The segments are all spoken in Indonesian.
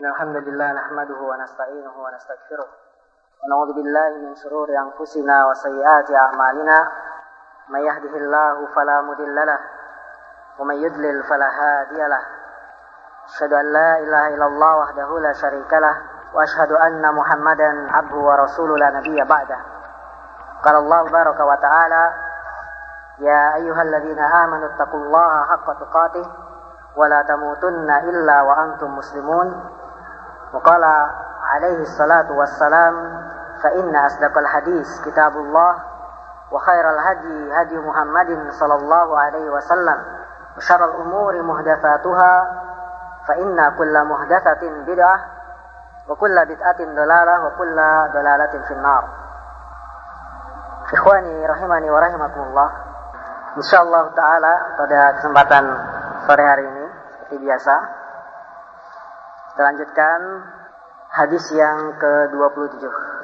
إن الحمد لله نحمده ونستعينه ونستغفره ونعوذ بالله من شرور أنفسنا وسيئات أعمالنا. من يهده الله فلا مضل له ومن يضلل فلا هادي له. أشهد أن لا إله إلا الله وحده لا شريك له وأشهد أن محمدا عبده ورسوله لا نبي بعده. قال الله تبارك وتعالى يا أيها الذين آمنوا اتقوا الله حق تقاته ولا تموتن إلا وأنتم مسلمون. وقال عليه الصلاة والسلام فإن أصدق الحديث كتاب الله وخير الهدي هدي محمد صلى الله عليه وسلم وشر الأمور محدثاتها فإن كل محدثة بدعة وكل بدعة ضلالة وكل ضلالة في النار. Ikhwani rahimani wa rahimakumullah Insyaallah ta'ala pada kesempatan sore hari ini Seperti biasa Kita lanjutkan hadis yang ke-27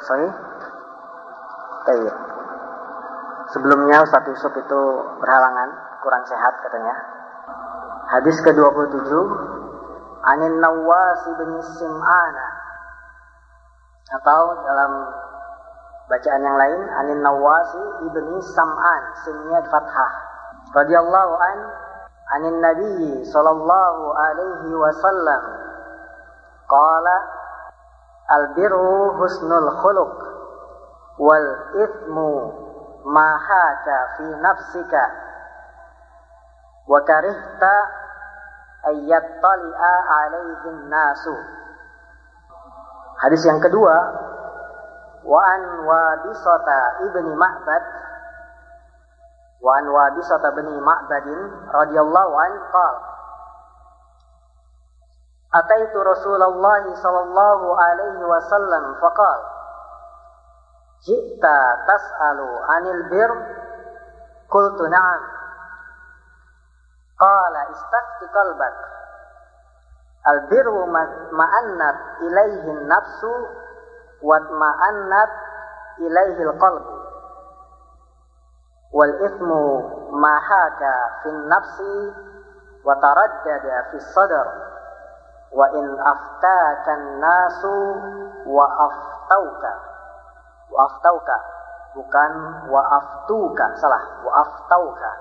Sorry Baik. Sebelumnya Ustaz Yusuf itu berhalangan Kurang sehat katanya. Hadis ke-27 Anin Nawasi bin Sim'ana. Atau dalam bacaan yang lain Anin Nawasi ibni Sam'an Simnya fathah. Radhiyallahu an Anin Nabi sallallahu alaihi wasallam Qala Al-birru husnul khuluq Wal ithmu ma haka fi nafsika Wa karihta ayyattali'a alaihin nasu. Hadis yang kedua wa an wabisata ibni ma'bad wa an wabisata ibni ma'badin radhiyallahu an qala ataitu Rasulullah sallallahu alaihi wasallam faqal Jita tas'alu anil bir Qultu na'am Qala istafti qalbak Al-birru ma'annat ilaihin nafsu watma'annat ilaihil qalb wal ithmu ma haka fin nafsi wa taraddada fi sadr wa in aftaka nasu wa aftauka wa aftauka bukan wa aftuka salah wa aftauka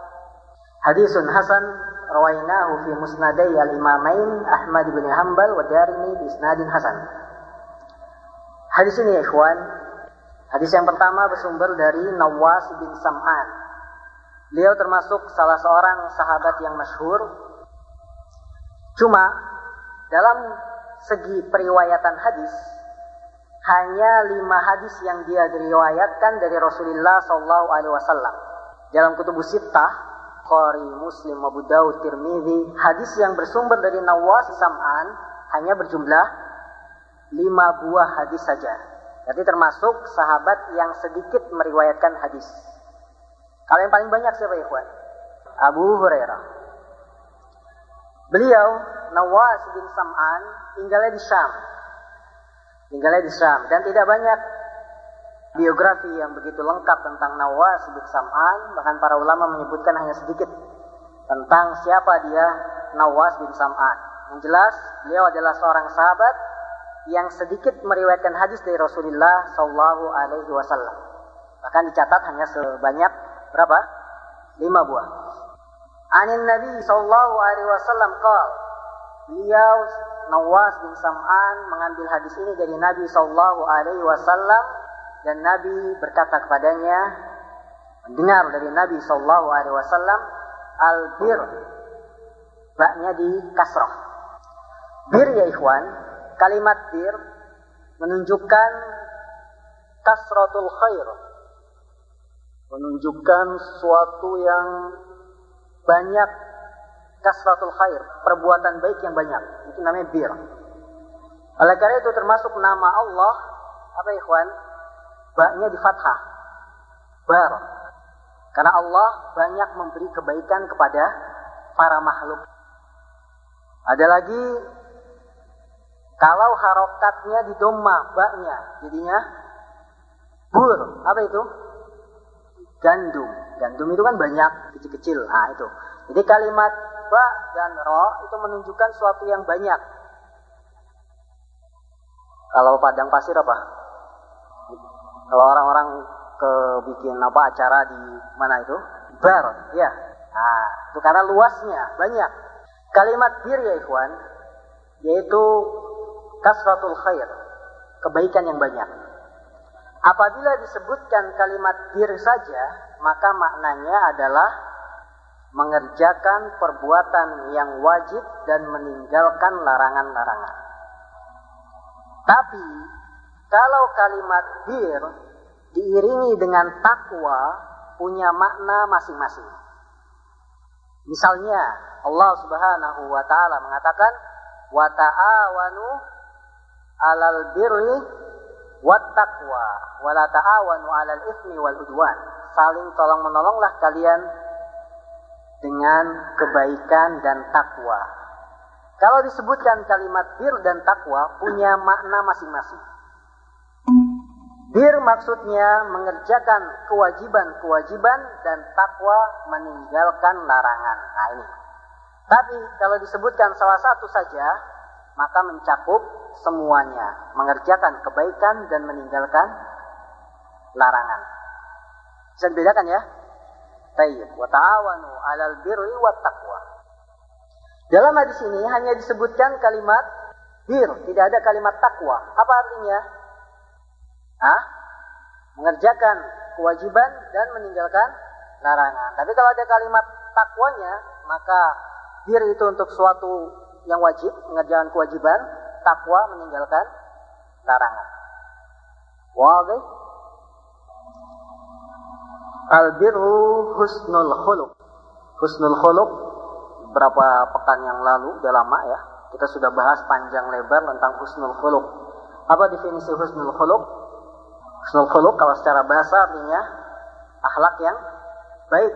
hadisun hasan rawainahu fi musnadai al-imamain Ahmad bin Hanbal wa Darimi bi isnadin hasan Hadis ini ya ikhwan, hadis yang pertama bersumber dari Nawas bin Sam'an. Beliau termasuk salah seorang sahabat yang masyhur. Cuma dalam segi periwayatan hadis, hanya lima hadis yang dia diriwayatkan dari Rasulullah Sallallahu Alaihi Wasallam. Dalam kutubus sittah, Qari, Muslim, Abu Dawud, Tirmidzi, hadis yang bersumber dari Nawas Sam'an hanya berjumlah lima buah hadis saja. Jadi termasuk sahabat yang sedikit meriwayatkan hadis. Kalau yang paling banyak siapa ya? Abu Hurairah. Beliau Nawas bin Sam'an tinggalnya di Syam. Tinggalnya di Syam dan tidak banyak biografi yang begitu lengkap tentang Nawas bin Sam'an, bahkan para ulama menyebutkan hanya sedikit tentang siapa dia Nawas bin Sam'an. Yang jelas, beliau adalah seorang sahabat yang sedikit meriwayatkan hadis dari Rasulullah Shallallahu Alaihi Wasallam. Bahkan dicatat hanya sebanyak berapa? Lima buah. Anin Nabi Shallallahu Alaihi Wasallam kal. Beliau Nawas bin Sam'an mengambil hadis ini dari Nabi Shallallahu Alaihi Wasallam dan Nabi berkata kepadanya, mendengar dari Nabi Shallallahu Alaihi Wasallam, al bir, baknya di kasroh. Bir ya ikhwan, kalimat bir menunjukkan kasratul khair menunjukkan sesuatu yang banyak kasratul khair perbuatan baik yang banyak itu namanya bir oleh karena itu termasuk nama Allah apa ikhwan baknya di fathah bar karena Allah banyak memberi kebaikan kepada para makhluk ada lagi kalau harokatnya di doma, baknya, jadinya bur. Apa itu? Gandum. Gandum itu kan banyak, kecil-kecil. Nah itu. Jadi kalimat ba dan ro itu menunjukkan suatu yang banyak. Kalau padang pasir apa? Kalau orang-orang ke bikin apa acara di mana itu? Bar, ya. Nah, itu karena luasnya banyak. Kalimat bir ya ikhwan, yaitu kasratul khair, kebaikan yang banyak. Apabila disebutkan kalimat bir saja, maka maknanya adalah mengerjakan perbuatan yang wajib dan meninggalkan larangan-larangan. Tapi kalau kalimat bir diiringi dengan takwa punya makna masing-masing. Misalnya Allah Subhanahu wa taala mengatakan wa ta'awanu 'alal birri wat taqwa wa la ta'awanu 'alal itsmi wal udwan. Saling tolong menolonglah kalian dengan kebaikan dan takwa. Kalau disebutkan kalimat bir dan takwa punya makna masing-masing. Bir maksudnya mengerjakan kewajiban-kewajiban dan takwa meninggalkan larangan. Nah ini. Tapi kalau disebutkan salah satu saja, maka mencakup semuanya. Mengerjakan kebaikan dan meninggalkan larangan. Bisa dibedakan ya? Tayyib. Wa ta'awanu 'alal birri wat taqwa. Dalam hadis ini hanya disebutkan kalimat bir, tidak ada kalimat takwa. Apa artinya? Hah? Mengerjakan kewajiban dan meninggalkan larangan. Tapi kalau ada kalimat takwanya, maka bir itu untuk suatu yang wajib, mengerjakan kewajiban, takwa meninggalkan larangan. Wadih? Albirru husnul khuluq. Husnul khuluq berapa pekan yang lalu, udah lama ya. Kita sudah bahas panjang lebar tentang husnul khuluq. Apa definisi husnul khuluq? Husnul khuluq kalau secara bahasa artinya akhlak yang baik.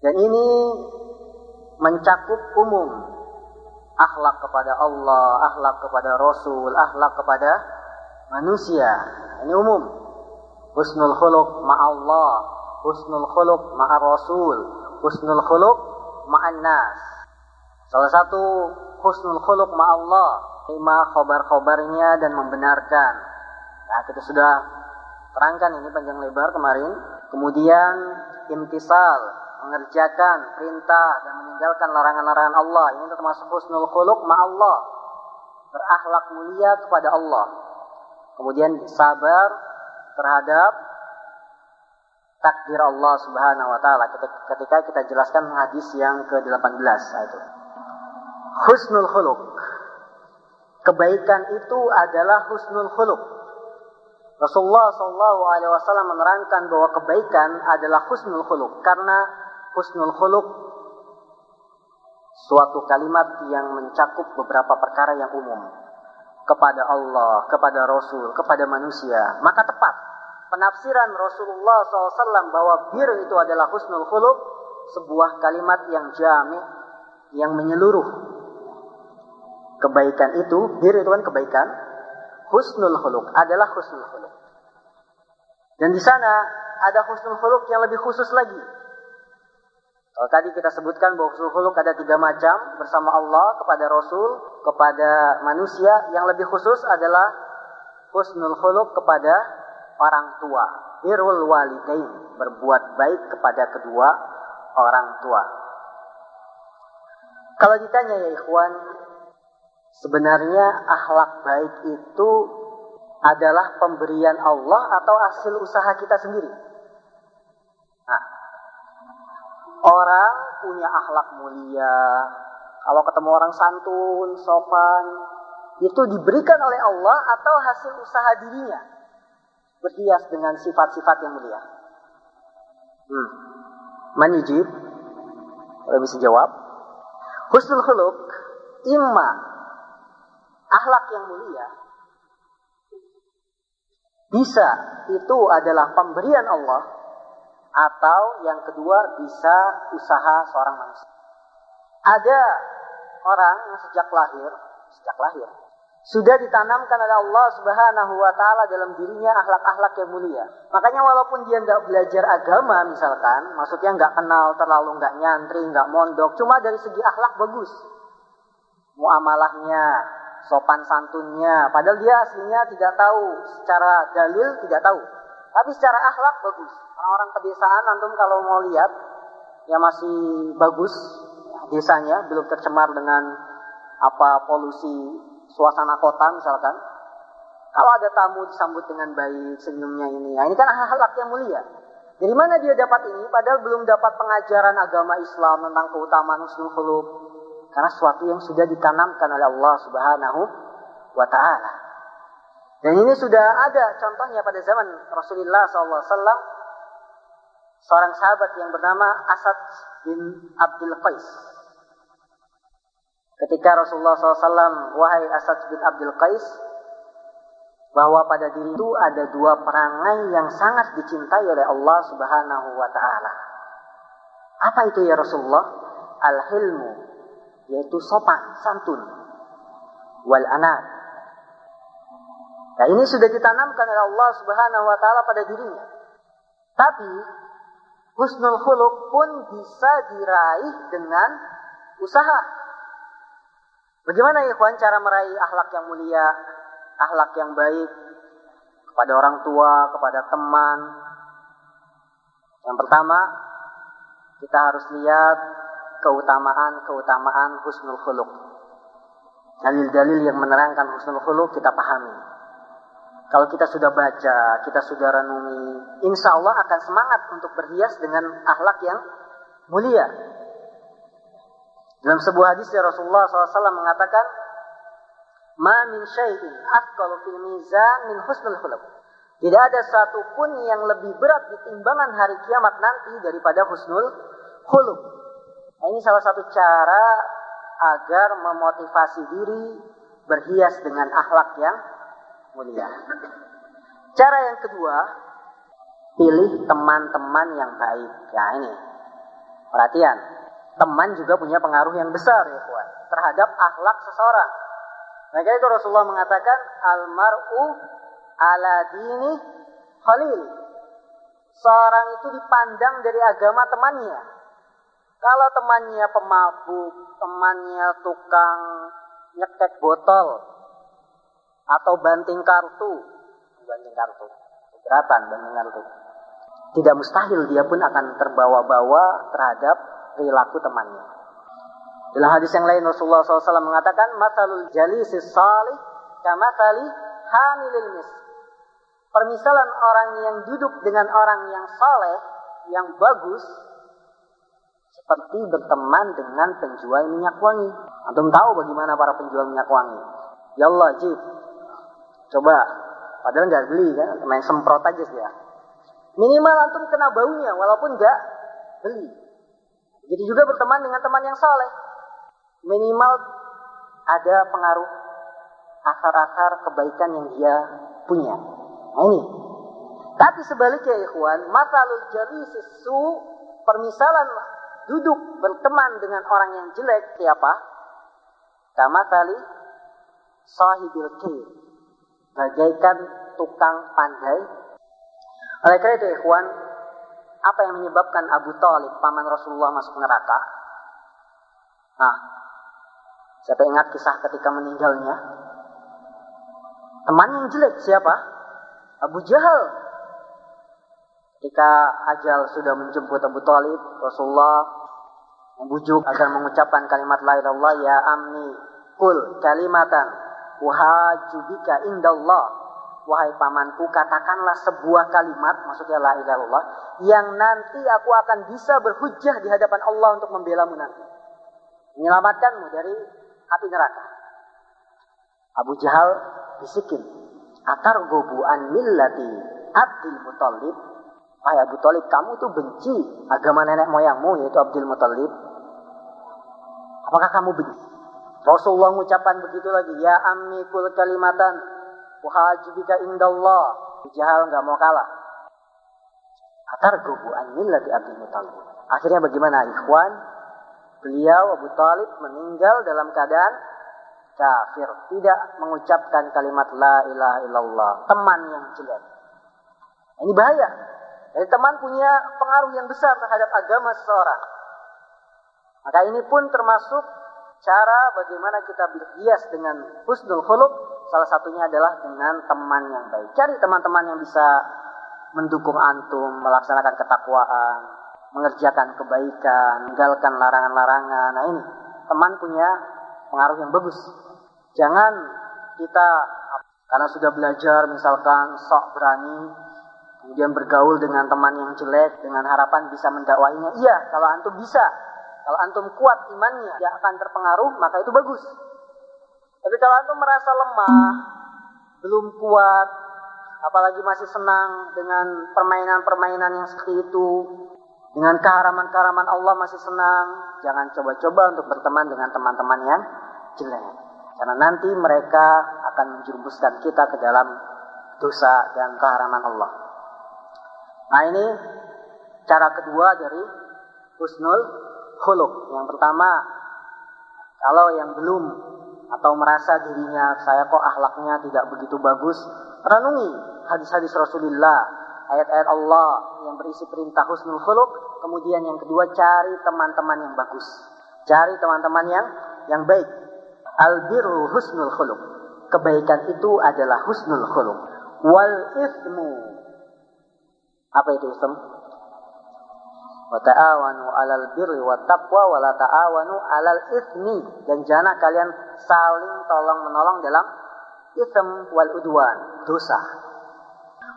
Dan ini mencakup umum. Akhlak kepada Allah, akhlak kepada Rasul, akhlak kepada manusia. Ini umum. Husnul khuluq ma'allah, husnul khuluq ma'ar Rasul, husnul khuluq ma'an nas. Salah satu husnul khuluq ma'allah, lima khobar-khobarnya dan membenarkan. Nah, kita sudah terangkan ini panjang lebar kemarin. Kemudian imtisal, mengerjakan perintah dan meninggalkan larangan-larangan Allah. Ini termasuk husnul khuluq ma'allah. Berakhlak mulia kepada Allah. Kemudian sabar terhadap takdir Allah Subhanahu wa taala ketika kita jelaskan hadis yang ke-18 itu. Husnul khuluq. Kebaikan itu adalah husnul khuluq. Rasulullah Shallallahu Alaihi Wasallam menerangkan bahwa kebaikan adalah husnul khuluq karena husnul khuluq suatu kalimat yang mencakup beberapa perkara yang umum kepada Allah, kepada Rasul, kepada manusia. Maka tepat penafsiran Rasulullah SAW bahwa bir itu adalah husnul khuluq sebuah kalimat yang jami, yang menyeluruh. Kebaikan itu, bir itu kan kebaikan, husnul khuluq adalah husnul khuluq. Dan di sana ada husnul khuluq yang lebih khusus lagi. Kalau tadi kita sebutkan bahwa husnul khuluq ada tiga macam bersama Allah, kepada Rasul, kepada manusia. Yang lebih khusus adalah husnul khuluq kepada orang tua. Birrul walidain, berbuat baik kepada kedua orang tua. Kalau ditanya ya ikhwan, sebenarnya akhlak baik itu adalah pemberian Allah atau hasil usaha kita sendiri? Nah, orang punya akhlak mulia, kalau ketemu orang santun, sopan, itu diberikan oleh Allah atau hasil usaha dirinya berhias dengan sifat-sifat yang mulia. Hmm. Manijib, kalau bisa jawab. Husnul khuluq, imma akhlak yang mulia, bisa itu adalah pemberian Allah, atau yang kedua bisa usaha seorang manusia. Ada orang yang sejak lahir, sejak lahir, sudah ditanamkan oleh Allah Subhanahu wa taala dalam dirinya akhlak-akhlak yang mulia. Makanya walaupun dia nggak belajar agama misalkan, maksudnya nggak kenal terlalu nggak nyantri, nggak mondok, cuma dari segi akhlak bagus. Muamalahnya, sopan santunnya. Padahal dia aslinya tidak tahu, secara dalil tidak tahu. Tapi secara akhlak bagus. Orang-orang pedesaan antum kalau mau lihat ya masih bagus desanya, belum tercemar dengan apa polusi suasana kota misalkan. Kalau ada tamu disambut dengan baik, senyumnya ini. Nah, ini kan akhlak yang mulia. Dari mana dia dapat ini? Padahal belum dapat pengajaran agama Islam tentang keutamaan husnul khuluq. Karena sesuatu yang sudah ditanamkan oleh Allah Subhanahu wa taala. Dan ini sudah ada contohnya pada zaman Rasulullah SAW. Seorang sahabat yang bernama Asad bin Abdul Qais. Ketika Rasulullah SAW, wahai Asad bin Abdul Qais, bahwa pada diri itu ada dua perangai yang sangat dicintai oleh Allah Subhanahu wa taala. Apa itu ya Rasulullah? Al-hilmu, yaitu sopan, santun. Wal anad. Nah, ini sudah ditanamkan oleh Allah Subhanahu wa taala pada dirinya. Tapi husnul khuluq pun bisa diraih dengan usaha. Bagaimana ya kawan cara meraih akhlak yang mulia, akhlak yang baik kepada orang tua, kepada teman. Yang pertama, kita harus lihat keutamaan-keutamaan husnul khuluq. Dalil-dalil yang menerangkan husnul khuluq kita pahami. Kalau kita sudah baca, kita sudah renungi, insya Allah akan semangat untuk berhias dengan akhlak yang mulia. Dalam sebuah hadis ya Rasulullah SAW mengatakan, Ma min syai'in afqalu fil mizan min husnul khuluq. Tidak ada satupun yang lebih berat di timbangan hari kiamat nanti daripada husnul khuluq. Nah, ini salah satu cara agar memotivasi diri berhias dengan akhlak yang mulia. Cara yang kedua, pilih teman-teman yang baik. Ya ini, perhatian. Teman juga punya pengaruh yang besar ya kawan terhadap akhlak seseorang. Maka itu Rasulullah mengatakan almaru ala dini khalil. Seorang itu dipandang dari agama temannya. Kalau temannya pemabuk, temannya tukang nyekek botol atau banting kartu, banting kartu, keberatan banting kartu. Tidak mustahil dia pun akan terbawa-bawa terhadap perilaku temannya. Dalam hadis yang lain Rasulullah SAW mengatakan, Masalul jalisis salih kamasali hamilil mis. Permisalan orang yang duduk dengan orang yang saleh, yang bagus, seperti berteman dengan penjual minyak wangi. Antum tahu bagaimana para penjual minyak wangi? Ya Allah, Jib. Coba. Padahal nggak beli kan, main semprot aja sih ya. Minimal antum kena baunya, walaupun nggak beli. Jadi juga berteman dengan teman yang saleh minimal ada pengaruh akar-akar kebaikan yang dia punya. Nah ini. Tapi sebaliknya ikhwan, masalul jadi sesu permisalan duduk berteman dengan orang yang jelek siapa? Kama tali sahibil kir. Bagaikan tukang pandai. Oleh karena itu ikhwan, apa yang menyebabkan Abu Talib, paman Rasulullah masuk neraka? Nah, Siapa ingat kisah ketika meninggalnya? Teman yang jelek siapa? Abu Jahal. Ketika ajal sudah menjemput Abu Talib, Rasulullah membujuk agar mengucapkan kalimat la ilallah ya amni kul kalimatan wahajubika indallah wahai pamanku katakanlah sebuah kalimat maksudnya la ilallah yang nanti aku akan bisa berhujjah di hadapan Allah untuk membela mu nanti menyelamatkanmu dari api neraka. Abu Jahal bisikin, atar gobuan millati Abdul Muthalib. Wahai Abu Talib, kamu tuh benci agama nenek moyangmu yaitu Abdul Muthalib. Apakah kamu benci? Rasulullah mengucapkan begitu lagi, ya ammi kul kalimatan wahajibika indallah. Jahal nggak mau kalah. Atar gobuan millati Abdul Muthalib. Akhirnya bagaimana ikhwan? Beliau Abu Talib meninggal dalam keadaan kafir, tidak mengucapkan kalimat la ilaha illallah, teman yang jelek. Ini bahaya. Jadi teman punya pengaruh yang besar terhadap agama seseorang. Maka ini pun termasuk cara bagaimana kita berhias dengan husnul khuluq salah satunya adalah dengan teman yang baik. Cari teman-teman yang bisa mendukung antum melaksanakan ketakwaan, mengerjakan kebaikan, meninggalkan larangan-larangan. Nah ini teman punya pengaruh yang bagus. Jangan kita karena sudah belajar misalkan sok berani kemudian bergaul dengan teman yang jelek dengan harapan bisa mendakwainya. Iya, kalau antum bisa, kalau antum kuat imannya, dia akan terpengaruh, maka itu bagus. Tapi kalau antum merasa lemah, belum kuat, apalagi masih senang dengan permainan-permainan yang seperti itu, dengan keharaman-keharaman Allah masih senang, jangan coba-coba untuk berteman dengan teman-teman yang jelek. Karena nanti mereka akan menjerumuskan kita ke dalam dosa dan keharaman Allah. Nah ini cara kedua dari husnul khuluk. Yang pertama, kalau yang belum atau merasa dirinya saya kok ahlaknya tidak begitu bagus, renungi hadis-hadis Rasulullah, ayat-ayat Allah yang berisi perintah husnul khuluk. Kemudian yang kedua, cari teman-teman yang bagus. Cari teman-teman yang yang baik. Albirru husnul khuluk. Kebaikan itu adalah husnul khuluk. Wal ismu. Apa itu ism? Wa ta'awanu 'alal birri wat taqwa wa la ta'awanu 'alal itsmi dan jangan kalian saling tolong menolong dalam ism wal udwan dosa.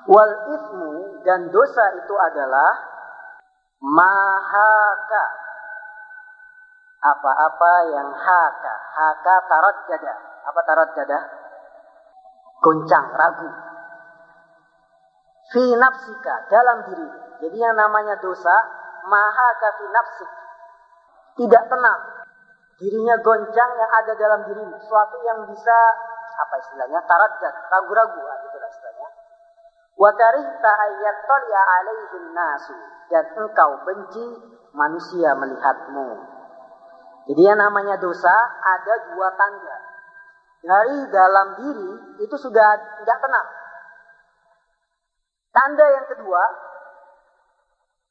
Wal ismu dan dosa itu adalah mahaka. Apa-apa yang haka. Haka tarot dada apa tarot dada goncang ragu. Fi nafsika dalam diri. Jadi yang namanya dosa maha kafi nafsi. Tidak tenang. Dirinya goncang yang ada dalam dirimu. Suatu yang bisa, apa istilahnya, taraddat, ragu-ragu. Nah, itulah istilahnya. Wa karihta ayyattali'a alaihin nasu. Dan engkau benci manusia melihatmu. Jadi yang namanya dosa ada dua tanda. Dari dalam diri itu sudah tidak tenang. Tanda yang kedua,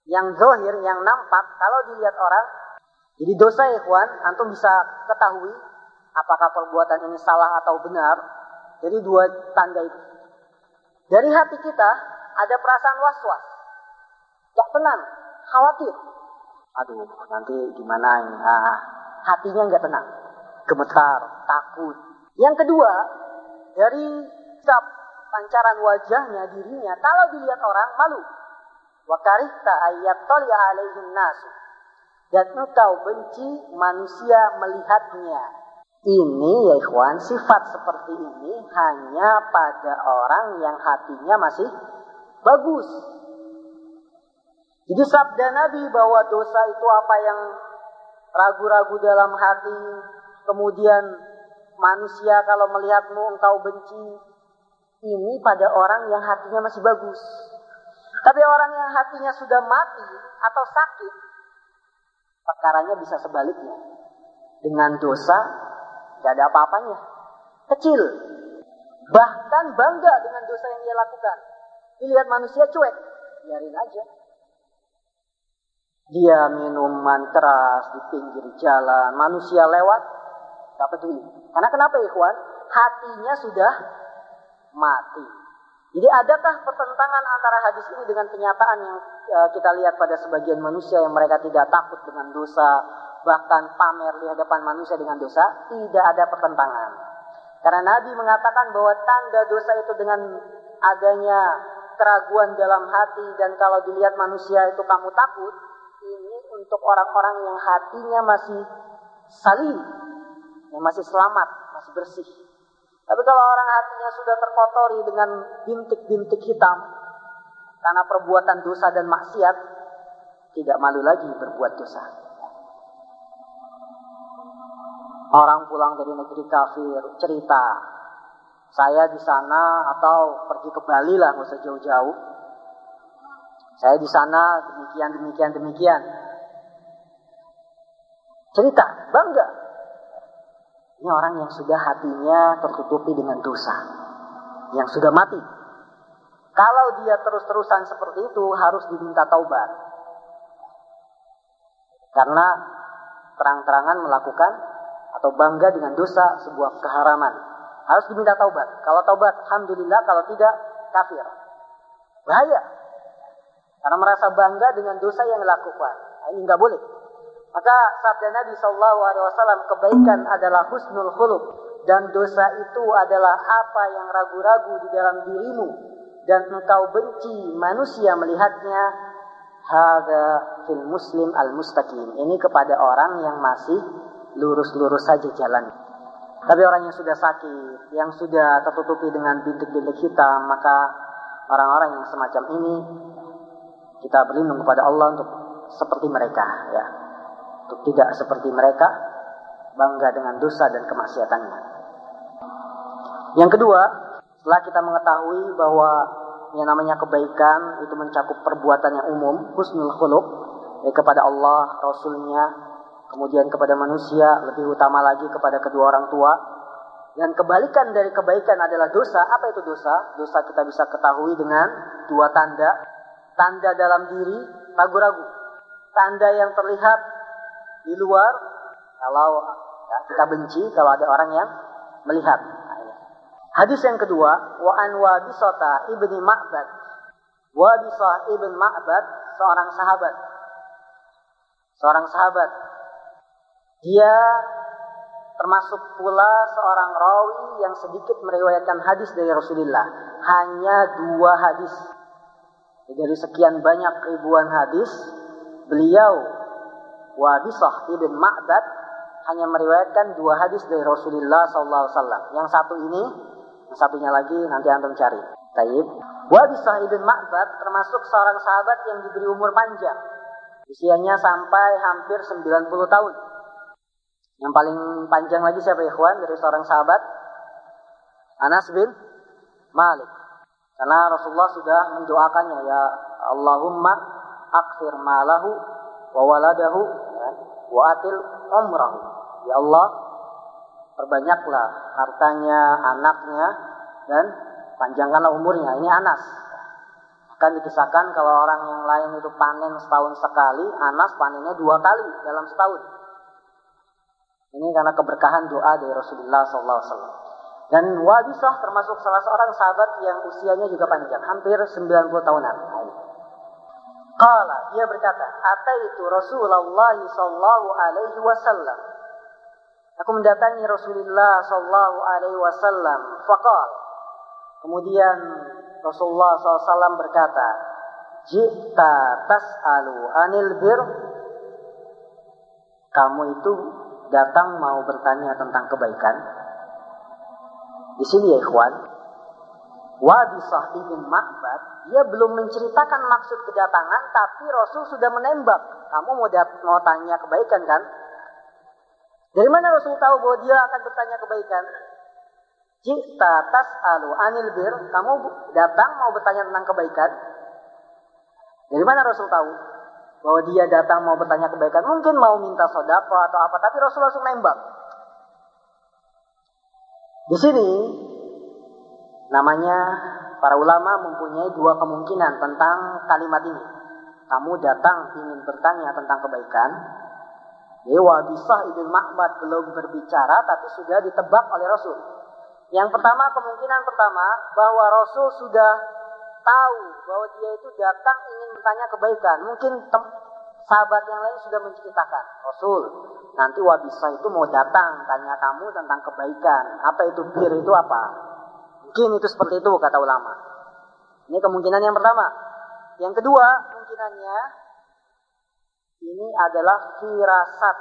yang zohir, yang nampak, kalau dilihat orang, jadi dosa ya kawan, antum bisa ketahui apakah perbuatan ini salah atau benar. Jadi dua tanda itu. Dari hati kita ada perasaan was-was, gak tenang, khawatir. Aduh, nanti gimana ini? Ah, hatinya nggak tenang, gemetar, takut. Yang kedua, dari sikap pancaran wajahnya, dirinya, kalau dilihat orang malu. Wa karihta ayyatali alaihin nasu. Dan engkau benci manusia melihatnya. Ini ya ikhwan, sifat seperti ini hanya pada orang yang hatinya masih bagus. Jadi sabda Nabi bahwa dosa itu apa yang ragu-ragu dalam hati, kemudian manusia kalau melihatmu engkau benci, ini pada orang yang hatinya masih bagus. Tapi orang yang hatinya sudah mati atau sakit, perkaranya bisa sebaliknya. Dengan dosa, tidak ada apa-apanya. Kecil. Bahkan bangga dengan dosa yang dia lakukan. Dilihat manusia cuek, biarin aja. Dia minuman keras di pinggir jalan, manusia lewat, gak peduli. Karena kenapa ikhwan? Hatinya sudah mati. Jadi adakah pertentangan antara hadis ini dengan kenyataan yang uh, kita lihat pada sebagian manusia yang mereka tidak takut dengan dosa, bahkan pamer di hadapan manusia dengan dosa? Tidak ada pertentangan. Karena Nabi mengatakan bahwa tanda dosa itu dengan adanya keraguan dalam hati dan kalau dilihat manusia itu kamu takut, ini untuk orang-orang yang hatinya masih salim, yang masih selamat, masih bersih. Tapi kalau orang hatinya sudah terkotori dengan bintik-bintik hitam karena perbuatan dosa dan maksiat, tidak malu lagi berbuat dosa. Orang pulang dari negeri kafir cerita, saya di sana atau pergi ke Bali lah, nggak usah jauh-jauh. Saya di sana demikian demikian demikian. Cerita, bangga. Ini orang yang sudah hatinya tertutupi dengan dosa. Yang sudah mati. Kalau dia terus-terusan seperti itu harus diminta taubat. Karena terang-terangan melakukan atau bangga dengan dosa sebuah keharaman. Harus diminta taubat. Kalau taubat, alhamdulillah. Kalau tidak, kafir. Bahaya. Karena merasa bangga dengan dosa yang dilakukan. Nah, ini nggak boleh. Maka sabda Nabi Shallallahu Alaihi Wasallam kebaikan adalah husnul khuluq dan dosa itu adalah apa yang ragu-ragu di dalam dirimu dan engkau benci manusia melihatnya. Hada fil muslim al mustaqim ini kepada orang yang masih lurus-lurus saja jalan. Tapi orang yang sudah sakit yang sudah tertutupi dengan bintik-bintik hitam maka orang-orang yang semacam ini kita berlindung kepada Allah untuk seperti mereka ya untuk tidak seperti mereka bangga dengan dosa dan kemaksiatannya yang kedua, setelah kita mengetahui bahwa yang namanya kebaikan itu mencakup perbuatan yang umum, husnul khuluq, ya, kepada Allah, Rasulnya, kemudian kepada manusia, lebih utama lagi kepada kedua orang tua. Dan kebalikan dari kebaikan adalah dosa. Apa itu dosa? Dosa kita bisa ketahui dengan dua tanda. Tanda dalam diri, ragu-ragu. Tanda yang terlihat di luar, kalau ya, kita benci, kalau ada orang yang melihat. Hadis yang kedua, wa an Wabisata ibni Ma'bad. Wabisah ibn Ma'bad seorang sahabat. Seorang sahabat. Dia termasuk pula seorang rawi yang sedikit meriwayatkan hadis dari Rasulullah. Hanya dua hadis. Dari sekian banyak ribuan hadis, beliau Wabisah ibn Ma'bad hanya meriwayatkan dua hadis dari Rasulullah SAW. Yang satu ini Satunya lagi nanti antum cari. Taib. Wabisah ibn Ma'bad termasuk seorang sahabat yang diberi umur panjang. Usianya sampai hampir 90 tahun. Yang paling panjang lagi siapa ikhwan dari seorang sahabat? Anas bin Malik. Karena Rasulullah sudah mendoakannya ya Allahumma akfir malahu wa waladahu ya, wa atil umrahu. Ya Allah, perbanyaklah hartanya, anaknya, dan panjangkanlah umurnya. Ini Anas. Akan dikisahkan kalau orang yang lain itu panen setahun sekali, Anas panennya dua kali dalam setahun. Ini karena keberkahan doa dari Rasulullah SAW. Dan Wabisah termasuk salah seorang sahabat yang usianya juga panjang, hampir 90 tahunan. Kala dia berkata, itu Rasulullah sallallahu alaihi wasallam Aku mendatangi Rasulullah Sallallahu Alaihi Wasallam. Fakal. Kemudian Rasulullah SAW berkata, Jika tas'alu anil bir. Kamu itu datang mau bertanya tentang kebaikan. Di sini ya ikhwan. Wabisah ibn Ma'bad, dia belum menceritakan maksud kedatangan, tapi Rasul sudah menembak. Kamu mau, mau tanya kebaikan kan? Dari mana Rasul tahu bahwa dia akan bertanya kebaikan? Jika tas'alu anil bir, kamu datang mau bertanya tentang kebaikan. Dari mana Rasul tahu? Bahwa dia datang mau bertanya kebaikan. Mungkin mau minta sodako atau apa. Tapi Rasul langsung nembak. Di sini, namanya para ulama mempunyai dua kemungkinan tentang kalimat ini. Kamu datang ingin bertanya tentang kebaikan, Ya, Wabisah ibn Ma'bad belum berbicara tapi sudah ditebak oleh Rasul. Yang pertama, kemungkinan pertama bahwa Rasul sudah tahu bahwa dia itu datang ingin bertanya kebaikan. Mungkin sahabat yang lain sudah menceritakan. Rasul, nanti Wabisah itu mau datang tanya kamu tentang kebaikan. Apa itu bir itu apa? Mungkin itu seperti itu kata ulama. Ini kemungkinan yang pertama. Yang kedua, kemungkinannya ini adalah firasat.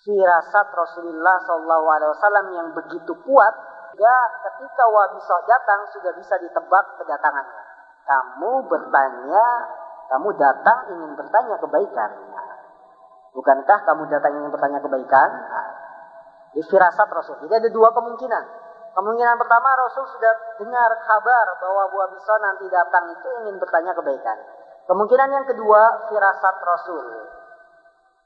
Firasat Rasulullah SAW yang begitu kuat ya ketika Wabisah datang sudah bisa ditebak kedatangannya. Kamu bertanya kamu datang ingin bertanya kebaikan. Bukankah kamu datang ingin bertanya kebaikan? Nah, firasat Rasul. Jadi ada dua kemungkinan kemungkinan pertama Rasul sudah dengar kabar bahwa Wabisah nanti datang itu ingin bertanya kebaikan Kemungkinan yang kedua, firasat Rasul.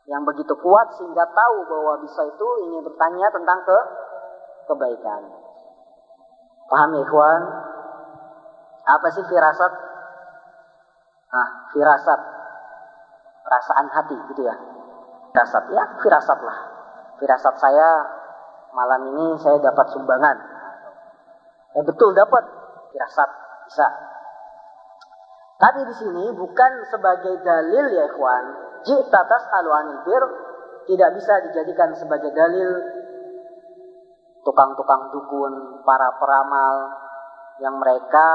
Yang begitu kuat sehingga tahu bahwa bisa itu ingin bertanya tentang ke kebaikan. Paham ya ikhwan? Apa sih firasat? Nah, firasat. Perasaan hati gitu ya. Firasat ya, firasat lah. firasat saya malam ini saya dapat sumbangan. Ya betul dapat firasat bisa. Tapi di sini bukan sebagai dalil ya ikhwan. Jika tas'alu anil bir tidak bisa dijadikan sebagai dalil tukang-tukang dukun, para peramal yang mereka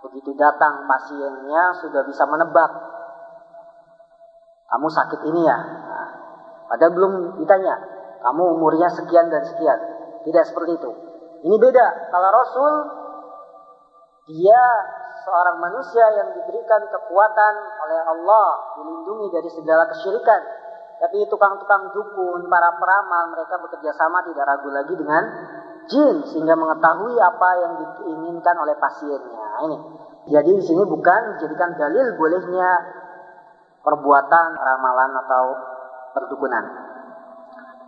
begitu datang pasiennya sudah bisa menebak kamu sakit ini ya. Nah, padahal belum ditanya, kamu umurnya sekian dan sekian. Tidak seperti itu. Ini beda. Kalau Rasul, dia seorang manusia yang diberikan kekuatan oleh Allah, dilindungi dari segala kesyirikan. Tapi tukang-tukang dukun, para peramal, mereka bekerja sama tidak ragu lagi dengan jin sehingga mengetahui apa yang diinginkan oleh pasiennya. Nah, ini. Jadi di sini bukan dijadikan dalil bolehnya perbuatan ramalan atau perdukunan.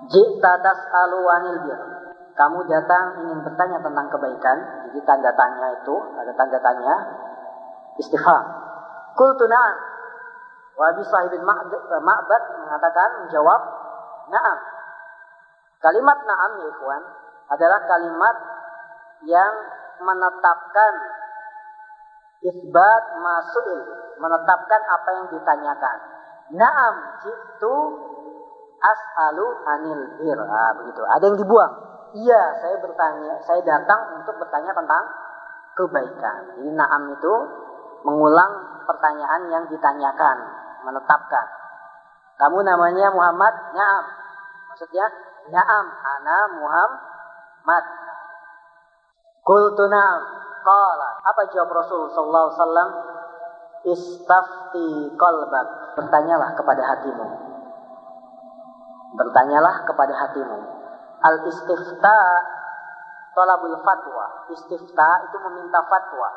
Jika tas'alu anil bir. Kamu datang ingin bertanya tentang kebaikan. Jadi tanda tanya itu, ada tanda tanya. Istifham. Kultu na'am. Wa Abi Sahibin Ma'bad mengatakan, menjawab, na'am. Kalimat na'am ya ikhwan, adalah kalimat yang menetapkan isbat masuil, menetapkan apa yang ditanyakan. Naam, itu as'alu anil bir. Ah, begitu. Ada yang dibuang. Iya, saya bertanya, saya datang untuk bertanya tentang kebaikan. Jadi naam itu mengulang pertanyaan yang ditanyakan, menetapkan. Kamu namanya Muhammad? Naam. Maksudnya, naam, ana Muhammad. Qultu na'am. Qala. Apa jawab Rasul sallallahu alaihi wasallam? Istafti qalbak. Bertanyalah kepada hatimu. Bertanyalah kepada hatimu. Al istifta talabul fatwa. Istifta itu meminta fatwa.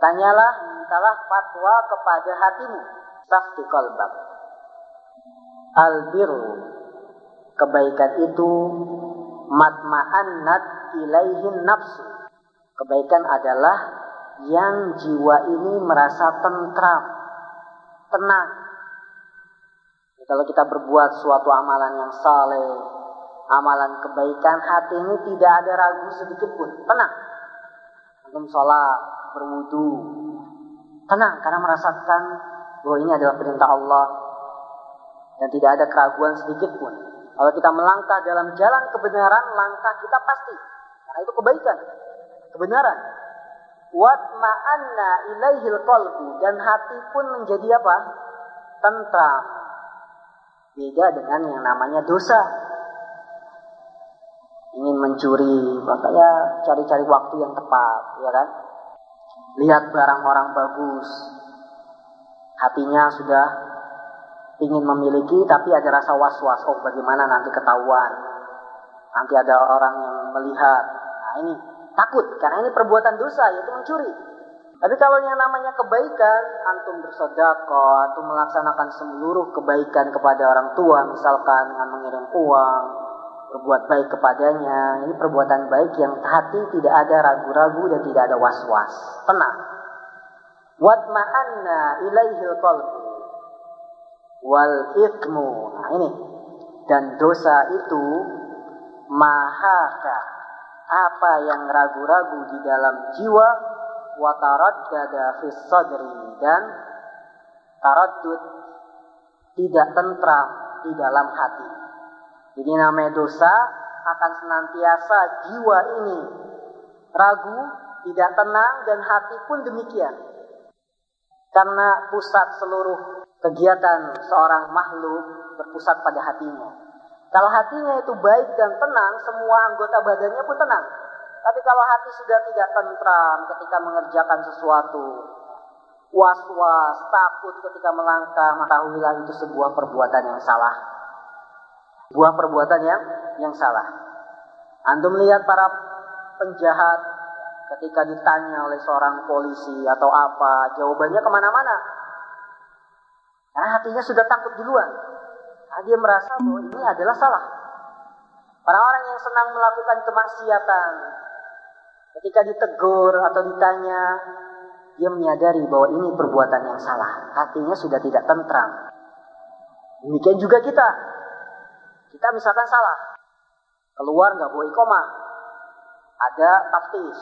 Tanyalah, mintalah fatwa kepada hatimu. Istafti qalbak. Al biru. Kebaikan itu matma'annat ilaihin nafsu Kebaikan adalah yang jiwa ini merasa tentram, tenang. Kalau kita berbuat suatu amalan yang saleh, amalan kebaikan, hati ini tidak ada ragu sedikit pun, tenang. Antum sholat, berwudu, tenang karena merasakan bahwa ini adalah perintah Allah dan tidak ada keraguan sedikit pun. Kalau kita melangkah dalam jalan kebenaran, langkah kita pasti karena itu kebaikan kebenaran. Wat ma'anna ilaihil qalbu dan hati pun menjadi apa? Tentram. Beda dengan yang namanya dosa. Ingin mencuri, makanya cari-cari waktu yang tepat, ya kan? Lihat barang orang bagus. Hatinya sudah ingin memiliki tapi ada rasa was-was. Oh bagaimana nanti ketahuan. Nanti ada orang yang melihat. Nah ini Takut karena ini perbuatan dosa yaitu mencuri. Tapi kalau yang namanya kebaikan, antum bersodako, antum melaksanakan seluruh kebaikan kepada orang tua, misalkan dengan mengirim uang, berbuat baik kepadanya, ini perbuatan baik yang hati tidak ada ragu-ragu dan tidak ada was-was. Tenang. Watma'anna ilaihil qalbu wal ikmu. Nah ini. Dan dosa itu mahaka apa yang ragu-ragu di dalam jiwa wa taraddada fis sadri dan taraddud tidak tentram di dalam hati. Ini namanya dosa akan senantiasa jiwa ini ragu, tidak tenang dan hati pun demikian. Karena pusat seluruh kegiatan seorang makhluk berpusat pada hatinya. Kalau hatinya itu baik dan tenang, semua anggota badannya pun tenang. Tapi kalau hati sudah tidak tentram ketika mengerjakan sesuatu, was-was, takut ketika melangkah, ketahuilah itu sebuah perbuatan yang salah. Sebuah perbuatan yang yang salah. Antum melihat para penjahat ketika ditanya oleh seorang polisi atau apa, jawabannya ke mana-mana. Nah, hatinya sudah takut duluan. Nah, dia merasa bahwa ini adalah salah. Orang-orang yang senang melakukan kemaksiatan, ketika ditegur atau ditanya, dia menyadari bahwa ini perbuatan yang salah. Hatinya sudah tidak tentram. Demikian juga kita. Kita misalkan salah. Keluar nggak boleh koma. Ada taftis.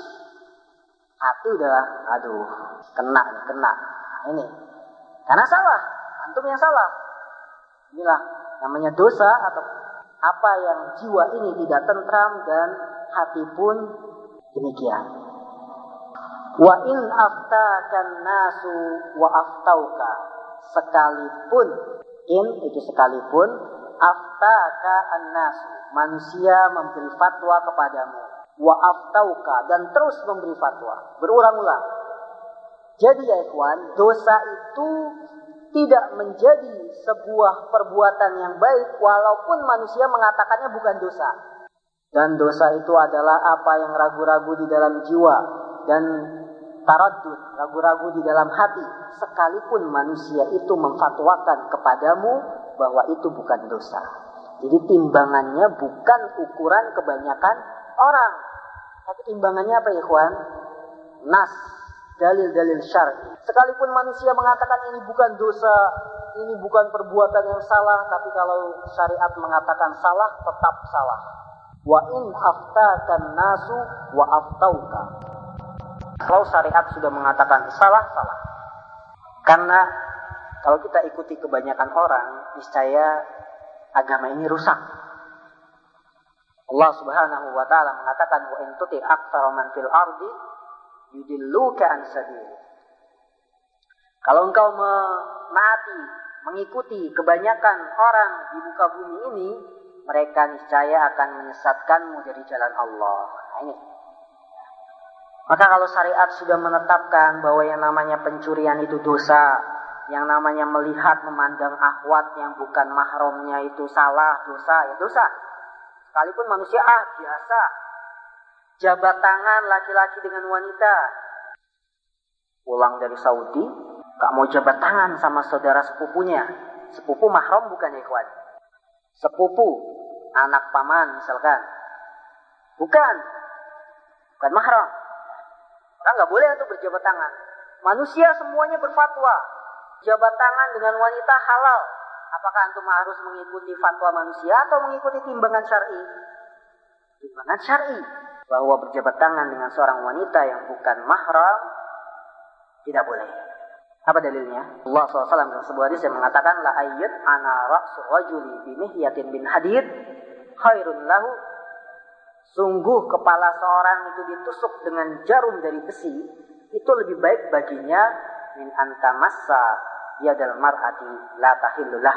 Hati udah, aduh, kena nih, kena. Nah, ini. Karena salah. Antum yang salah. Inilah namanya dosa atau apa yang jiwa ini tidak tentram dan hati pun demikian. Wa in aftakan nasu wa aftauka sekalipun in itu sekalipun aftaka manusia memberi fatwa kepadamu. Wa aftauka. Dan terus memberi fatwa. Berulang-ulang. Jadi ya ikhwan dosa itu tidak menjadi sebuah perbuatan yang baik walaupun manusia mengatakannya bukan dosa. Dan dosa itu adalah apa yang ragu-ragu di dalam jiwa dan taradud, ragu-ragu di dalam hati. Sekalipun manusia itu memfatwakan kepadamu bahwa itu bukan dosa. Jadi timbangannya bukan ukuran kebanyakan orang. Tapi timbangannya apa kawan? Nas, dalil-dalil syar'i. Sekalipun manusia mengatakan ini bukan dosa, ini bukan perbuatan yang salah, tapi kalau syariat mengatakan salah, tetap salah. Wa in aftakan nasu wa aftauka. Kalau syariat sudah mengatakan salah, salah. Karena kalau kita ikuti kebanyakan orang, niscaya agama ini rusak. Allah Subhanahu wa taala mengatakan wa in tuti aktsara man fil ardi yudilluka an. Kalau engkau menaati, mengikuti kebanyakan orang di muka bumi ini, mereka niscaya akan menyesatkanmu dari jalan Allah. Nah, ini. Maka kalau syariat sudah menetapkan bahwa yang namanya pencurian itu dosa, yang namanya melihat memandang akhwat yang bukan mahramnya itu salah, dosa, ya dosa. Sekalipun manusia ah biasa, jabat tangan laki-laki dengan wanita. Pulang dari Saudi, gak mau jabat tangan sama saudara sepupunya. Sepupu mahram bukan ya kawan? Sepupu, anak paman misalkan. Bukan. Bukan mahram. Orang gak boleh untuk berjabat tangan. Manusia semuanya berfatwa. Jabat tangan dengan wanita halal. Apakah antum harus mengikuti fatwa manusia atau mengikuti timbangan syar'i? Timbangan syar'i bahwa berjabat tangan dengan seorang wanita yang bukan mahram tidak boleh. Apa dalilnya? Allah SAW dalam sebuah hadis yang mengatakan la ayyat ana ra'su rajuli bi mihyatin bin hadid khairun lahu sungguh kepala seorang itu ditusuk dengan jarum dari besi itu lebih baik baginya min antamassa yadal mar'ati la tahillullah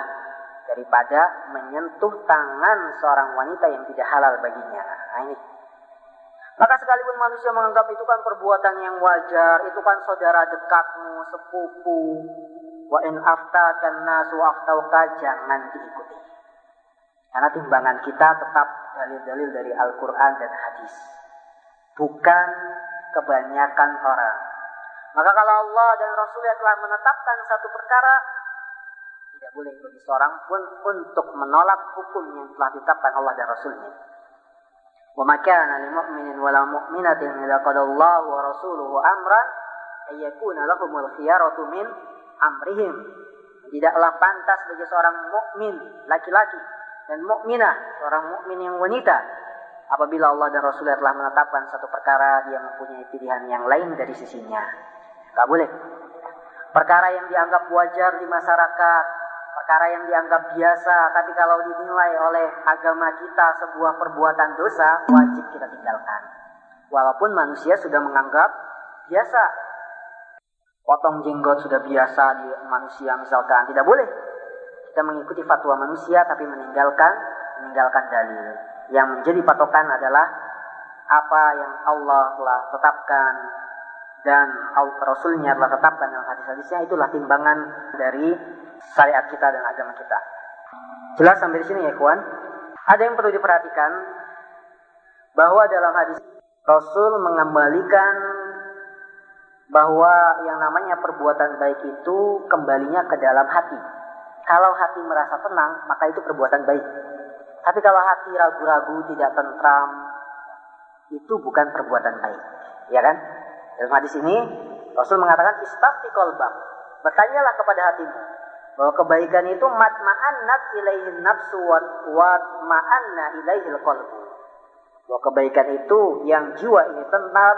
daripada menyentuh tangan seorang wanita yang tidak halal baginya. Nah ini maka sekalipun manusia menganggap itu kan perbuatan yang wajar, itu kan saudara dekatmu, sepupu, wa in aftakan nasu aftauka jangan diikuti. Karena timbangan kita tetap dalil-dalil dari Al-Quran dan hadis. Bukan kebanyakan orang. Maka kalau Allah dan Rasulnya telah menetapkan satu perkara, tidak boleh bagi seorang pun untuk menolak hukum yang telah ditetapkan Allah dan Rasulnya. وما كان لمؤمن ولا مؤمنة إذا قضى الله ورسوله أمرا أن يكون لهم الخيارة من أمرهم tidaklah pantas bagi seorang mukmin laki-laki dan mukminah seorang mukmin yang wanita apabila Allah dan Rasulullah telah menetapkan satu perkara dia mempunyai pilihan yang lain dari sisinya Gak boleh perkara yang dianggap wajar di masyarakat perkara yang dianggap biasa, tapi kalau dinilai oleh agama kita sebuah perbuatan dosa, wajib kita tinggalkan. Walaupun manusia sudah menganggap biasa. Potong jenggot sudah biasa di manusia misalkan, tidak boleh. Kita mengikuti fatwa manusia tapi meninggalkan meninggalkan dalil. Yang menjadi patokan adalah apa yang Allah telah tetapkan dan Rasulnya telah tetapkan dalam hadis-hadisnya itulah timbangan dari syariat kita dan agama kita. Jelas sampai di sini ya kawan. Ada yang perlu diperhatikan bahwa dalam hadis Rasul mengembalikan bahwa yang namanya perbuatan baik itu kembalinya ke dalam hati. Kalau hati merasa tenang, maka itu perbuatan baik. Tapi kalau hati ragu-ragu, tidak tentram, itu bukan perbuatan baik. Ya kan? Dalam hadis ini, Rasul mengatakan, istafti kolbam. Bertanyalah kepada hatimu. Bahwa kebaikan itu matma'annat ilaihin nafsu wa ma'anna ilaihil qalbu. Bahwa kebaikan itu yang jiwa ini tenang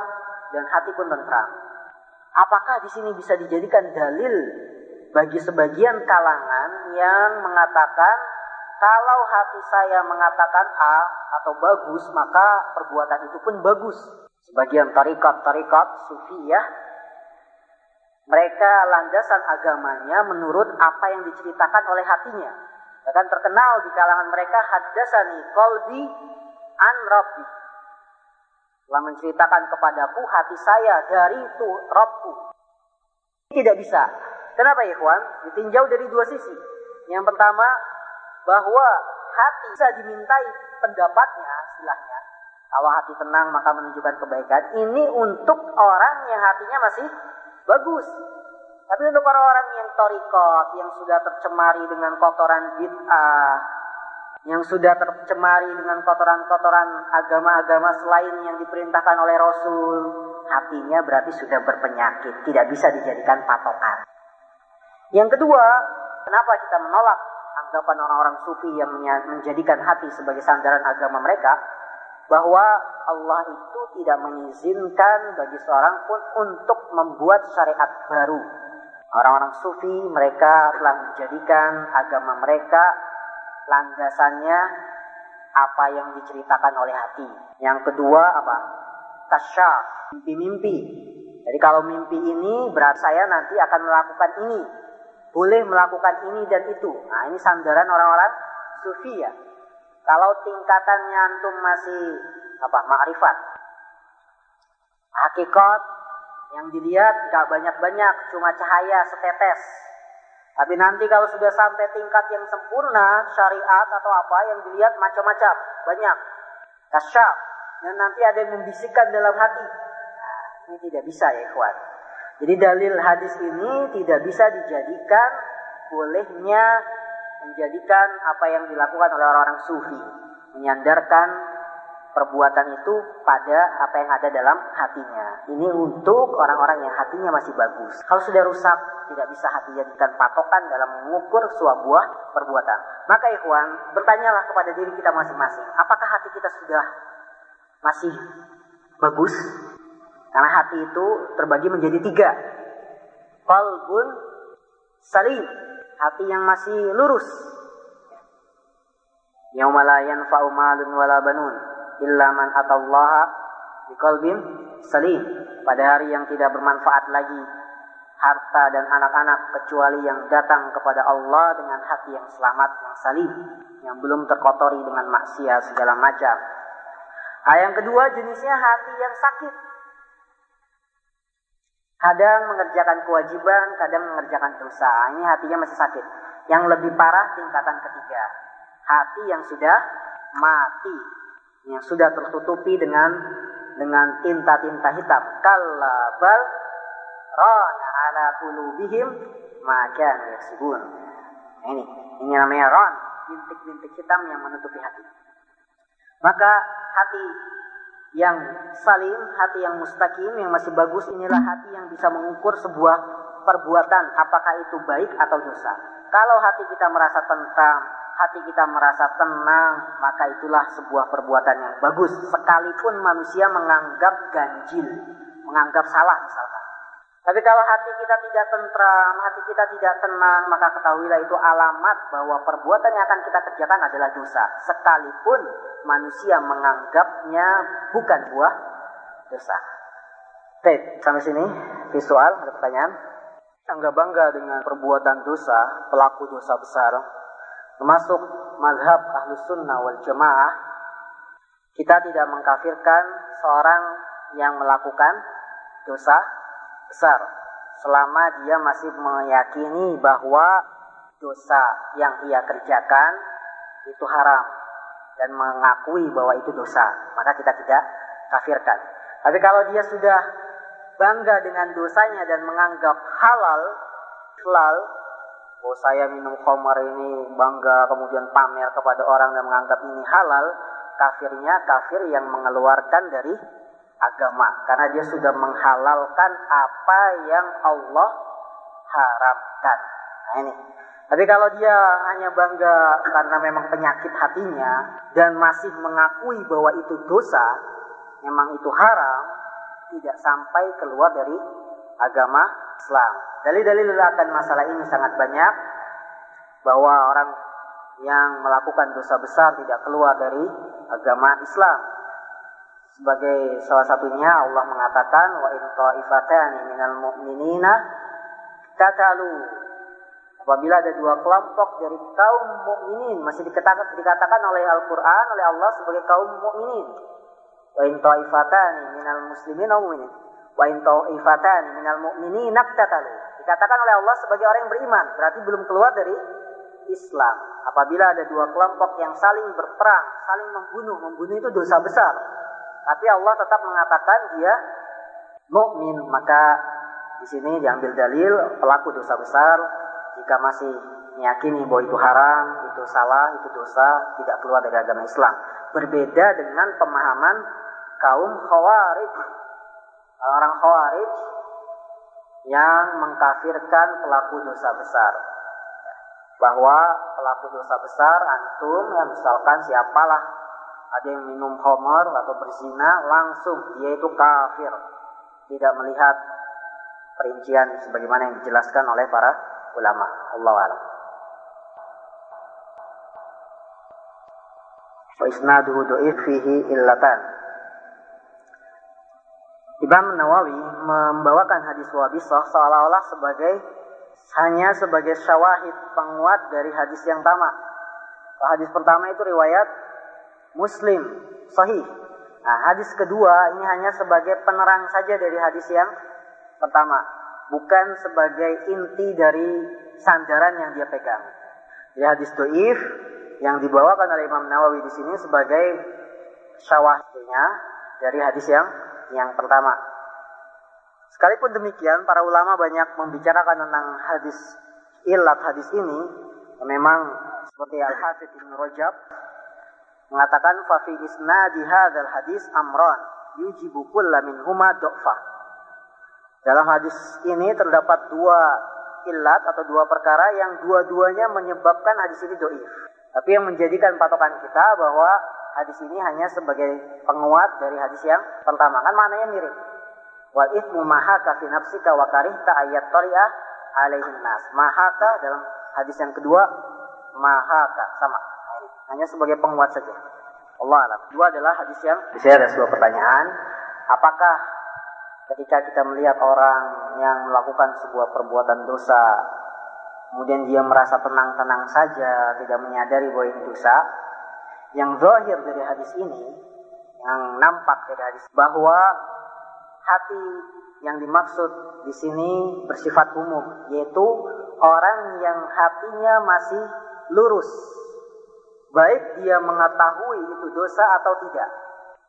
dan hati pun tentram. Apakah di sini bisa dijadikan dalil bagi sebagian kalangan yang mengatakan kalau hati saya mengatakan A atau bagus, maka perbuatan itu pun bagus. Sebagian tarikat-tarikat sufiyah mereka landasan agamanya menurut apa yang diceritakan oleh hatinya. Bahkan terkenal di kalangan mereka hadasani kolbi an rabbi. Telah menceritakan kepadaku hati saya dari itu Rabbu. Tidak bisa. Kenapa ya kawan? Ditinjau dari dua sisi. Yang pertama, bahwa hati bisa dimintai pendapatnya istilahnya. Kalau hati tenang maka menunjukkan kebaikan. Ini untuk orang yang hatinya masih bagus. Tapi untuk orang-orang yang torikot, yang sudah tercemari dengan kotoran bid'ah, yang sudah tercemari dengan kotoran-kotoran agama-agama selain yang diperintahkan oleh Rasul, hatinya berarti sudah berpenyakit, tidak bisa dijadikan patokan. Yang kedua, kenapa kita menolak anggapan orang-orang sufi yang menjadikan hati sebagai sandaran agama mereka? Bahwa Allah itu tidak mengizinkan bagi seorang pun untuk membuat syariat baru. Orang-orang sufi mereka telah menjadikan agama mereka landasannya apa yang diceritakan oleh hati. Yang kedua apa? Kasyaf, mimpi-mimpi. Jadi kalau mimpi ini berat saya nanti akan melakukan ini. Boleh melakukan ini dan itu. Nah ini sandaran orang-orang sufi ya. Kalau tingkatannya antum masih apa makrifat, hakikat yang dilihat gak banyak-banyak, cuma cahaya setetes. Tapi nanti kalau sudah sampai tingkat yang sempurna, syariat atau apa yang dilihat macam-macam, banyak. Kasyaf. Dan nanti ada yang membisikkan dalam hati. Nah, ini tidak bisa ya ikhwan. Jadi dalil hadis ini tidak bisa dijadikan bolehnya menjadikan apa yang dilakukan oleh orang-orang sufi, menyandarkan perbuatan itu pada apa yang ada dalam hatinya. Ini untuk orang-orang yang hatinya masih bagus. Kalau sudah rusak, tidak bisa hati jadikan patokan dalam mengukur sebuah buah perbuatan. Maka ikhwan, bertanyalah kepada diri kita masing-masing, apakah hati kita sudah masih bagus? Karena hati itu terbagi menjadi tiga. Qalbun salim, hati yang masih lurus. Yauma la yanfa'u malun wala banun illa man atallaha biqalbin. Pada hari yang tidak bermanfaat lagi harta dan anak-anak kecuali yang datang kepada Allah dengan hati yang selamat, yang salim, yang belum terkotori dengan maksiat segala macam. Nah, yang kedua jenisnya hati yang sakit, Kadang mengerjakan kewajiban, kadang mengerjakan dosa. Ini hatinya masih sakit. Yang lebih parah tingkatan ketiga. Hati yang sudah mati. Yang sudah tertutupi dengan dengan tinta-tinta hitam. Kalabal rana ala kulubihim maka yaksibun. Ini, ini namanya ron. Bintik-bintik hitam yang menutupi hati. Maka hati yang salim, hati yang mustaqim, yang masih bagus inilah hati yang bisa mengukur sebuah perbuatan apakah itu baik atau dosa. Kalau hati kita merasa tentram, hati kita merasa tenang, maka itulah sebuah perbuatan yang bagus. Sekalipun manusia menganggap ganjil, menganggap salah misalkan. Tapi kalau hati kita tidak tentram, hati kita tidak tenang, maka ketahuilah itu alamat bahwa perbuatan yang akan kita kerjakan adalah dosa. Sekalipun manusia menganggapnya bukan buah dosa. Oke, sampai sini visual, ada pertanyaan? Enggak bangga dengan perbuatan dosa, pelaku dosa besar, termasuk mazhab ahlus sunnah wal jamaah, kita tidak mengkafirkan seorang yang melakukan dosa besar selama dia masih meyakini bahwa dosa yang ia kerjakan itu haram dan mengakui bahwa itu dosa, maka kita tidak kafirkan. Tapi kalau dia sudah bangga dengan dosanya dan menganggap halal, halal, oh saya minum khamar ini bangga kemudian pamer kepada orang dan menganggap ini halal, kafirnya kafir yang mengeluarkan dari agama karena dia sudah menghalalkan apa yang Allah haramkan. Nah, ini. Tapi kalau dia hanya bangga karena memang penyakit hatinya dan masih mengakui bahwa itu dosa, memang itu haram, tidak sampai keluar dari agama Islam. Dalil-dalil akan masalah ini sangat banyak bahwa orang yang melakukan dosa besar tidak keluar dari agama Islam. Sebagai salah satunya Allah mengatakan wa in ta'ifatani minal mu'minina tatalu Apabila ada dua kelompok dari kaum mukminin masih dikatakan, dikatakan oleh Al-Qur'an oleh Allah sebagai kaum mukminin. Wa in ta'ifatani minal muslimin aw mu'minin. Wa in ta'ifatani minal mu'minin naqtatalu. Dikatakan oleh Allah sebagai orang yang beriman, berarti belum keluar dari Islam. Apabila ada dua kelompok yang saling berperang, saling membunuh, membunuh itu dosa besar. Tapi Allah tetap mengatakan dia mukmin, maka di sini diambil dalil pelaku dosa besar jika masih meyakini bahwa itu haram, itu salah, itu dosa, tidak keluar dari agama Islam. Berbeda dengan pemahaman kaum Khawarij. Orang Khawarij yang mengkafirkan pelaku dosa besar. Bahwa pelaku dosa besar antum yang misalkan siapalah ada yang minum homer atau berzina langsung dia itu kafir. Tidak melihat perincian sebagaimana yang dijelaskan oleh para ulama. Allah alam. Wa isnaduhu fihi illatan. Imam Nawawi membawakan hadis Wabisah seolah-olah sebagai hanya sebagai syawahid penguat dari hadis yang pertama. Hadis pertama itu riwayat Muslim sahih. Nah, hadis kedua ini hanya sebagai penerang saja dari hadis yang pertama bukan sebagai inti dari sandaran yang dia pegang. Jadi hadis doif yang dibawakan oleh Imam Nawawi di sini sebagai syawahnya dari hadis yang yang pertama. Sekalipun demikian, para ulama banyak membicarakan tentang hadis ilat hadis ini. Memang seperti Al-Hafidh Ibn Rajab mengatakan fafi isnadi hadzal hadis amran yujibu kulla huma do'fah dalam hadis ini terdapat dua ilat atau dua perkara yang dua-duanya menyebabkan hadis ini doif. Tapi yang menjadikan patokan kita bahwa hadis ini hanya sebagai penguat dari hadis yang pertama. Kan maknanya mirip. Wal ithmu mahaka fi nafsika wa karihta ayat tari'ah alaihin nas. Mahaka dalam hadis yang kedua mahaka sama. Hanya sebagai penguat saja. Allah alam. Dua adalah hadis yang. Di sini ada sebuah pertanyaan. Apakah ketika kita melihat orang yang melakukan sebuah perbuatan dosa, kemudian dia merasa tenang-tenang saja, tidak menyadari bahwa ini dosa, yang zahir dari hadis ini, yang nampak dari hadis, bahwa hati yang dimaksud di sini bersifat umum, yaitu orang yang hatinya masih lurus, baik dia mengetahui itu dosa atau tidak.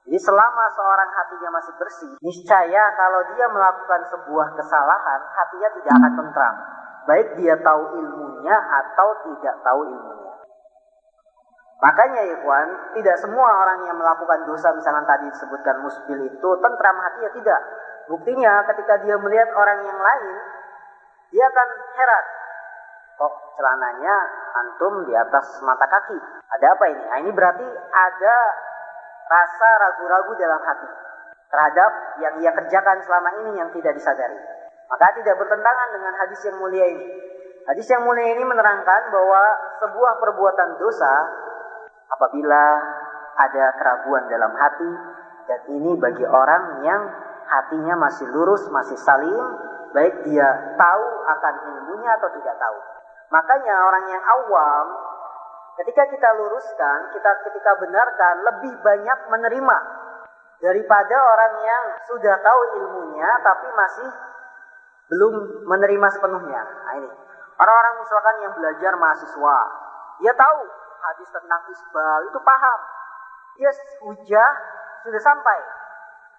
Jadi selama seorang hatinya masih bersih, niscaya kalau dia melakukan sebuah kesalahan, hatinya tidak akan tentram. Baik dia tahu ilmunya atau tidak tahu ilmunya. Makanya ikhwan, tidak semua orang yang melakukan dosa misalnya tadi disebutkan musbil itu tentram hatinya tidak. Buktinya ketika dia melihat orang yang lain, dia akan heran. Kok celananya antum di atas mata kaki? Ada apa ini? Nah, ini berarti ada rasa ragu-ragu dalam hati terhadap yang ia kerjakan selama ini yang tidak disadari. Maka tidak bertentangan dengan hadis yang mulia ini. Hadis yang mulia ini menerangkan bahwa sebuah perbuatan dosa apabila ada keraguan dalam hati dan ini bagi orang yang hatinya masih lurus, masih salim, baik dia tahu akan ilmunya atau tidak tahu. Makanya orang yang awam Ketika kita luruskan, kita ketika benarkan, lebih banyak menerima daripada orang yang sudah tahu ilmunya tapi masih belum menerima sepenuhnya. Nah ini. Orang-orang misalkan yang belajar mahasiswa, dia tahu hadis tentang isbal itu paham. Dia hujah sudah sampai,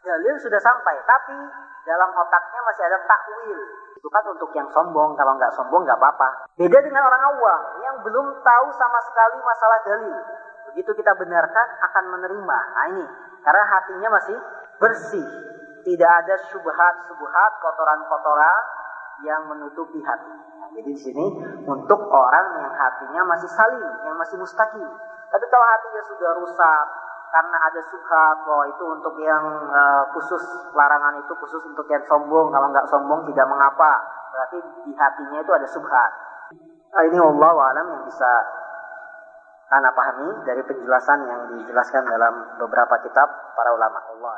dalil sudah sampai, tapi dalam otaknya masih ada takwil. Itu kan untuk yang sombong, kalau nggak sombong nggak apa-apa. Beda dengan orang awam yang belum tahu sama sekali masalah dalil. Begitu kita benarkan akan menerima. Nah ini, karena hatinya masih bersih. Tidak ada subhat-subhat, kotoran-kotoran yang menutupi hati. Nah, Jadi di sini untuk orang yang hatinya masih salim, yang masih mustaqim. Tapi kalau hatinya sudah rusak karena ada subhat bahwa itu untuk yang uh, khusus larangan itu khusus untuk yang sombong, kalau nggak sombong tidak mengapa. Berarti di hatinya itu ada subhat. Nah, ini Allah alam yang bisa anda pahami dari penjelasan yang dijelaskan dalam beberapa kitab para ulama Allah.